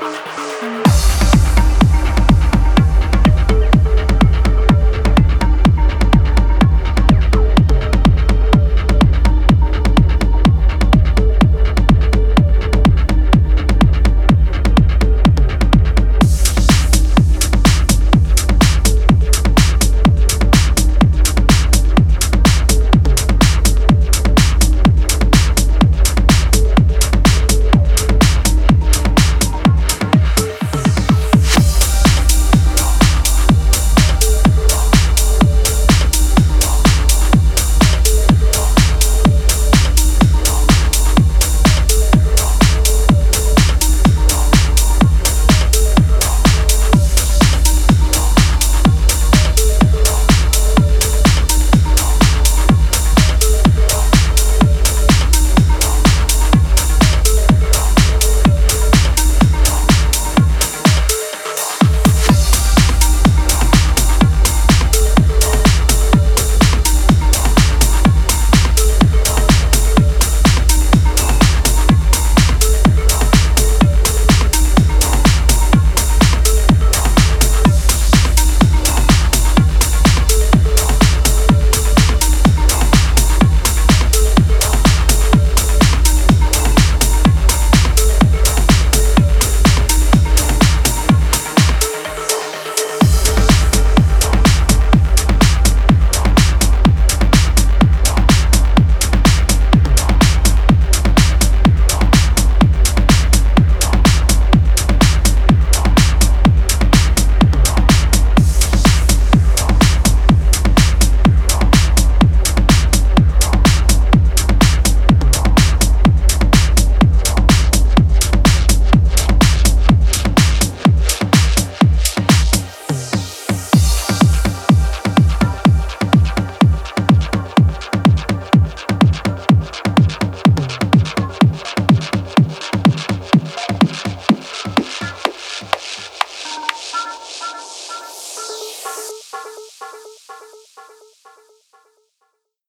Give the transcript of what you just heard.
Música